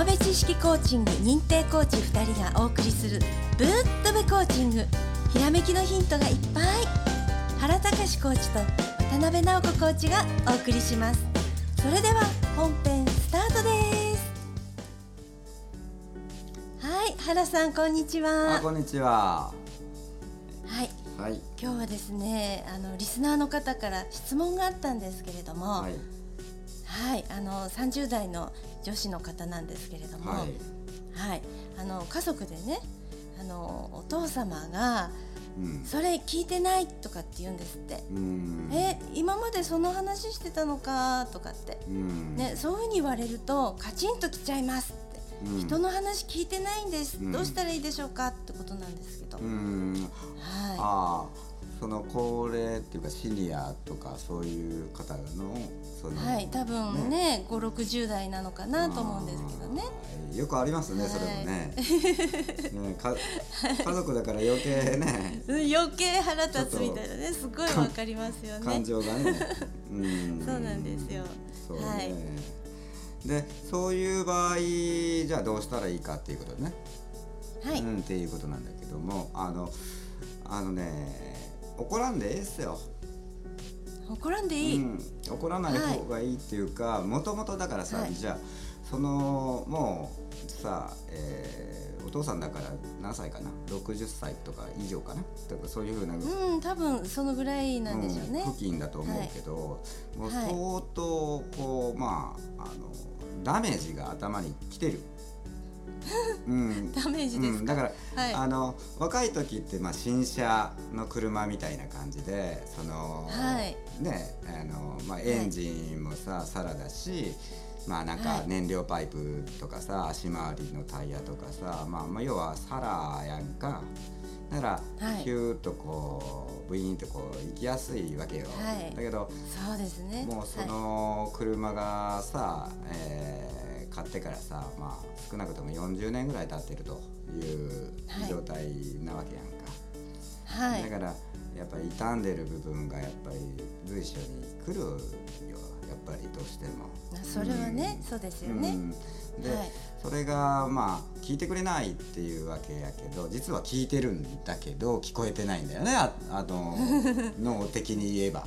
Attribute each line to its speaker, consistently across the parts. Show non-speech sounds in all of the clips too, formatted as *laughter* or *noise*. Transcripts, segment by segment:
Speaker 1: 浜辺知識コーチング認定コーチ2人がお送りするぶっとべコーチング。ひらめきのヒントがいっぱい。原隆コーチと渡辺直子コーチがお送りします。それでは本編スタートです。はい原さんこんにちは。
Speaker 2: あこんにちは。
Speaker 1: はい。
Speaker 2: はい。
Speaker 1: 今日はですねあのリスナーの方から質問があったんですけれども
Speaker 2: はい
Speaker 1: はい、あの30代の女子の方なんですけれども、
Speaker 2: は
Speaker 1: はいい、あの家族でね、あのお父様が
Speaker 2: うん。
Speaker 1: それ聞いてないとかって言うんですって。
Speaker 2: うん。
Speaker 1: え、今までその話してたのかとかって、
Speaker 2: うん。
Speaker 1: ね、そういうふうに言われるとカチンときちゃいますって。
Speaker 2: うん。
Speaker 1: 人の話聞いてないんです、
Speaker 2: うん。
Speaker 1: どうしたらいいでしょうかってことなんですけど、
Speaker 2: うん。
Speaker 1: は
Speaker 2: ああその高齢っていうかシニアとかそういう方のそ
Speaker 1: い、
Speaker 2: の
Speaker 1: はい、多分ね、五六十代なのかなと思うんですけどね。
Speaker 2: よくありますね、
Speaker 1: はい。
Speaker 2: それもね。*laughs* ねか家族だから余計ね *laughs*
Speaker 1: 余計腹立つみたいなねすごいわかりますよね。
Speaker 2: 感。情がね、*laughs* うん、
Speaker 1: そうなんですよ。
Speaker 2: そうね、
Speaker 1: はい。
Speaker 2: でそういう場合じゃあどうしたらいいかっていうことね、
Speaker 1: はい、
Speaker 2: うん、っていうことなんだけども。あのあのね怒らんでええっすよ、
Speaker 1: 怒らんでいい？
Speaker 2: うん、怒らない方がいいっていうかもともとだからさ、
Speaker 1: はい。
Speaker 2: じゃあそのもうさ、えーお父さんだから何歳かな？60歳とか以上かな？とかそういうふうな、
Speaker 1: うん、多分そのぐらいなんでしょうね。
Speaker 2: 付近だと思うけど、もう
Speaker 1: はい
Speaker 2: 相当こうまああのダメージが頭にきてる。うん。
Speaker 1: ダメージです
Speaker 2: うん、
Speaker 1: か。
Speaker 2: だから、
Speaker 1: はい。
Speaker 2: あの若い時ってまあ新車の車みたいな感じでその、
Speaker 1: はい。
Speaker 2: ねあのまあ、エンジンもさ、サラだしまあなん
Speaker 1: はい。
Speaker 2: か燃料パイプとかさ足回りのタイヤとかさ、まあ、まあ要はサラやんか。だから、
Speaker 1: はい。
Speaker 2: ヒューッとこうブイーンとこう行きやすいわけよ、
Speaker 1: はい。
Speaker 2: だけど
Speaker 1: そうですね。
Speaker 2: もうその車がさ、えー買ってからさ、まあ、少なくとも40年ぐらい経ってるという
Speaker 1: はい
Speaker 2: 状態なわけやんか、
Speaker 1: はい、はい、
Speaker 2: だからやっぱり傷んでる部分がやっぱり随所に来るよやっぱりどうしても。
Speaker 1: それはね、
Speaker 2: うん
Speaker 1: そうですよね。
Speaker 2: うんで、
Speaker 1: はい
Speaker 2: それがまあ聞いてくれないっていうわけやけど実は聞いてるんだけど聞こえてないんだよねあ *laughs* あの脳的に言えば。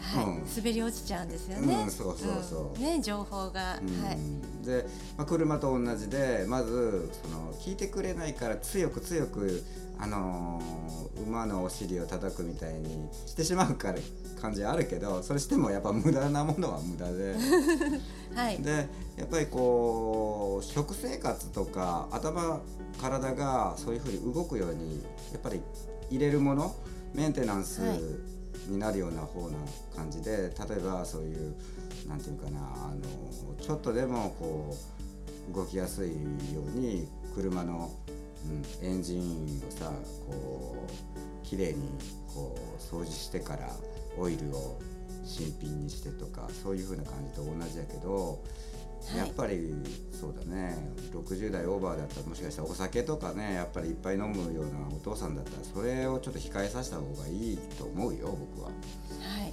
Speaker 1: はい、
Speaker 2: うん。
Speaker 1: 滑り落ちちゃうんですよね。
Speaker 2: うんそうそうそう。ん。
Speaker 1: ね、情報が、
Speaker 2: うん。
Speaker 1: はい、
Speaker 2: で、まあ、車と同じでまずその聞いてくれないから強く強く、あのー馬のお尻を叩くみたいにしてしまうから感じはあるけどそれしてもやっぱ無駄なものは無駄で。*laughs*
Speaker 1: はい、
Speaker 2: でやっぱりこう食生活とか頭体がそういうふうに動くようにやっぱり入れるものメンテナンス
Speaker 1: はい
Speaker 2: になるような方な感じで、例えばそういうなんていうかなあのちょっとでもこう動きやすいように車の、うん、エンジンをさこう綺麗にこう掃除してからオイルを新品にしてとかそういう風な感じと同じやけど、やっぱりそうだね。60代オーバーだったらもしかしたらお酒とかねやっぱりいっぱい飲むようなお父さんだったらそれをちょっと控えさせた方がいいと思うよ僕は。
Speaker 1: はい、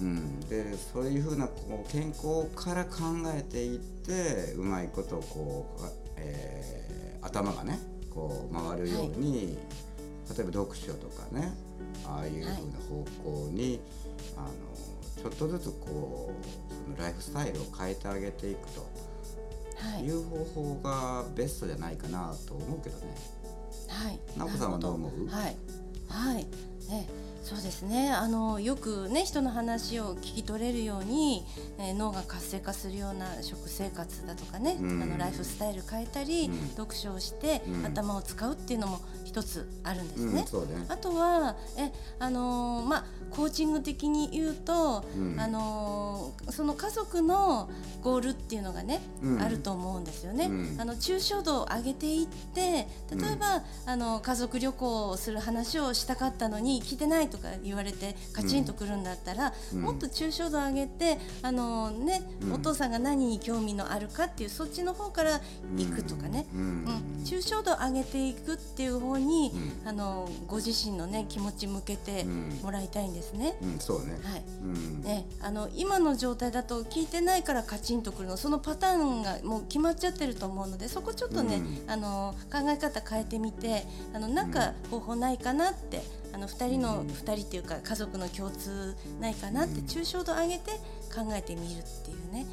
Speaker 2: うん、でそういうふうなこう健康から考えていってうまいことこう、えー頭がねこう回るように、例えば読書とかねああいうふうな方向に、あのちょっとずつこうそのライフスタイルを変えてあげていくと
Speaker 1: はい。い、
Speaker 2: う方法がベストじゃないかなと思うけどね。
Speaker 1: はい。
Speaker 2: 直子さんはどう思う？
Speaker 1: はい、はい、ね、そうですね。あのよくね人の話を聞き取れるように、えー脳が活性化するような食生活だとかね、
Speaker 2: うん。
Speaker 1: あのライフスタイル変えたり、
Speaker 2: うん。
Speaker 1: 読書をして、
Speaker 2: うん。
Speaker 1: 頭を使うっていうのも一つあるんですね。
Speaker 2: うん、ね。
Speaker 1: あとはえあのーまあコーチング的に言うと、
Speaker 2: うん。
Speaker 1: あのーその家族のゴールっていうのがね、
Speaker 2: うん。
Speaker 1: あると思うんですよね。
Speaker 2: うん。
Speaker 1: あの抽象度を上げていって例えば、あの家族旅行をする話をしたかったのに聞いてないとか言われてカチンとくるんだったら、
Speaker 2: うん。
Speaker 1: もっと抽象度を上げてあのーね、
Speaker 2: うん。
Speaker 1: お父さんが何に興味のあるかっていうそっちの方から行くとかね。
Speaker 2: うん。
Speaker 1: うん、抽象度を上げていくっていう方に、
Speaker 2: うん。
Speaker 1: あのご自身のね気持ち向けて
Speaker 2: うん。
Speaker 1: もらいたいんですね。
Speaker 2: うんそうね。
Speaker 1: はい。
Speaker 2: うん。
Speaker 1: ね、あの今の状態だと聞いてないからカチンとくるのそのパターンがもう決まっちゃってると思うのでそこちょっとね、
Speaker 2: うん。
Speaker 1: あの考え方変えてみてあのなんか方法ないかなって、あの2人の、
Speaker 2: うん。
Speaker 1: 二人っていうか家族の共通ないかなって
Speaker 2: うん。
Speaker 1: 抽象度上げて考えてみるっていうね、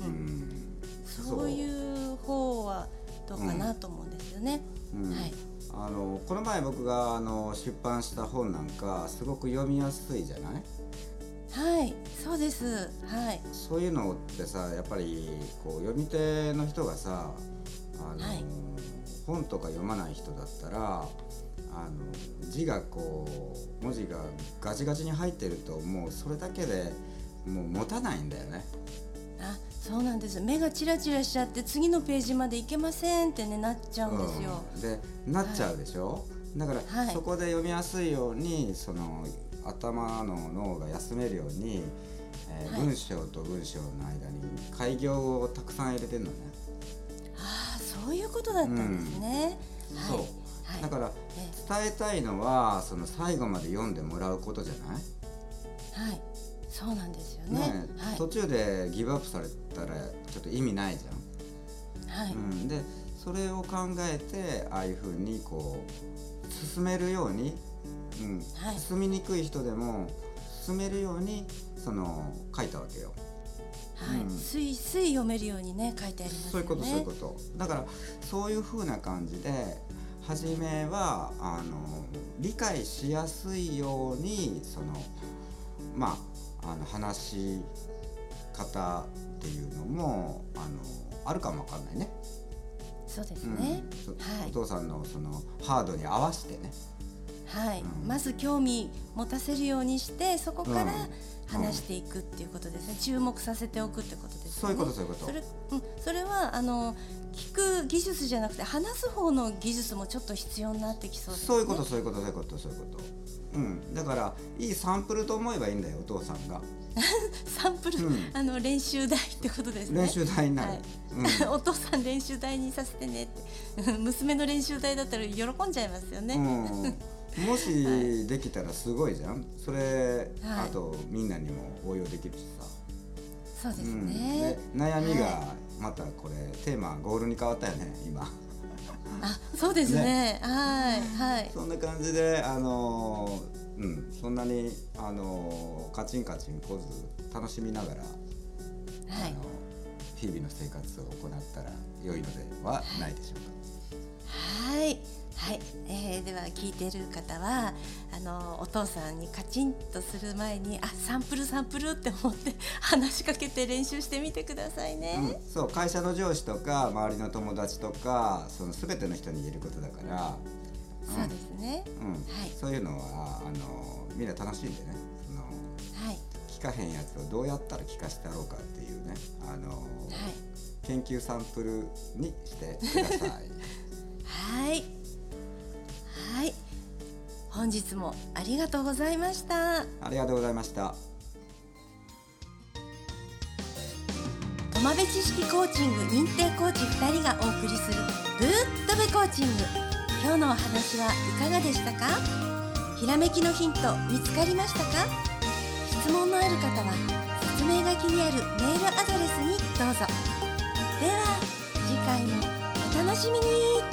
Speaker 2: う
Speaker 1: うん。
Speaker 2: ん
Speaker 1: そういう方はどうかなと思うんですよね。
Speaker 2: うん。
Speaker 1: はい
Speaker 2: あのこの前僕があの出版した本なんかすごく読みやすいじゃない？
Speaker 1: はい、そうです。はい。
Speaker 2: そういうのってさやっぱりこう読み手の人がさあの、
Speaker 1: はい
Speaker 2: 本とか読まない人だったらあの字がこう文字がガチガチに入ってるともうそれだけでもう持たないんだよね。
Speaker 1: あ、そうなんです。目がチラチラしちゃって次のページまで行けませんってねなっちゃうんですよ。
Speaker 2: うんでなっちゃうでしょ、だから、
Speaker 1: はい
Speaker 2: そこで読みやすいようにその頭の脳が休めるように、えー
Speaker 1: はい
Speaker 2: 文章と文章の間に開業をたくさん入れてるのね。
Speaker 1: ああ、そういうことだったんですね。
Speaker 2: そう
Speaker 1: はい。はい。
Speaker 2: だから
Speaker 1: え
Speaker 2: 伝えたいのはその最後まで読んでもらうことじゃない、
Speaker 1: はい。そうなんですよね。
Speaker 2: ね
Speaker 1: はい。
Speaker 2: 途中でギブアップされたらちょっと意味ないじゃん。
Speaker 1: はい。
Speaker 2: うん、でそれを考えてああいうふうにこう進めるように、うん
Speaker 1: はい
Speaker 2: 進みにくい人でも進めるようにその書いたわけよ。
Speaker 1: はい。
Speaker 2: うん
Speaker 1: すいすい読めるようにね書いてありますよね。
Speaker 2: そういうことそういうこと。だからそういうふうな感じで初めはあの理解しやすいようにそのまああの話し方っていうのもあのあるかもわかんないね。
Speaker 1: そうです
Speaker 2: うん。
Speaker 1: はい。
Speaker 2: お父さんのそのハードに合わせてね。
Speaker 1: はい、
Speaker 2: うん。
Speaker 1: まず興味持たせるようにしてそこから
Speaker 2: うん。
Speaker 1: 話していくっていうことですね、注目させておくってことですね。
Speaker 2: そういうことそういうこと。
Speaker 1: それ,、うん、それはあの聞く技術じゃなくて話す方の技術もちょっと必要になってきそうですね。
Speaker 2: そういうことそういうことそういうことそういうこと。うん、だからいいサンプルと思えばいいんだよお父さんが。*laughs*
Speaker 1: サンプル、
Speaker 2: うん。
Speaker 1: あの練習台ってことですね。
Speaker 2: 練習台になる。
Speaker 1: はい。
Speaker 2: うん。
Speaker 1: お父さん練習台にさせてねって。*laughs* 娘の練習台だったら喜んじゃいますよね、
Speaker 2: うん、もしできたらすごいじゃん。それ、
Speaker 1: はい
Speaker 2: あとみんなにも応用できるしさ、
Speaker 1: そうです
Speaker 2: うん、
Speaker 1: ね
Speaker 2: で、悩みが
Speaker 1: は
Speaker 2: またこれテーマゴールに変わったよね今
Speaker 1: あそうですね。はいはい。
Speaker 2: そんな感じであのーうんそんなにあのーカチンカチンこず楽しみながら、
Speaker 1: はい。
Speaker 2: あの日々の生活を行ったら良いのではないでしょうか。
Speaker 1: はい、はい、えーでは聞いてる方はあのお父さんにカチンとする前にあサンプルサンプルって思って話しかけて練習してみてくださいね。
Speaker 2: うん、そう会社の上司とか周りの友達とかその全ての人に言えることだから、うん
Speaker 1: そうですね。
Speaker 2: うん。
Speaker 1: はい。
Speaker 2: そういうのはあのみんな楽しんでね。その
Speaker 1: はい。
Speaker 2: 聞かへんやつをどうやったら聞かしてやろうかっていうね。あの、
Speaker 1: はい。
Speaker 2: 研究サンプルにしてくださ
Speaker 1: い本日もありがとうございました。
Speaker 2: ありがとうございました。
Speaker 1: 友部知識コーチング認定コーチ2人がお送りするぶっとべコーチング。今日のお話はいかがでしたか？ひらめきのヒント見つかりましたか？質問のある方は説明書きにあるメールアドレスにどうぞ。では次回もお楽しみに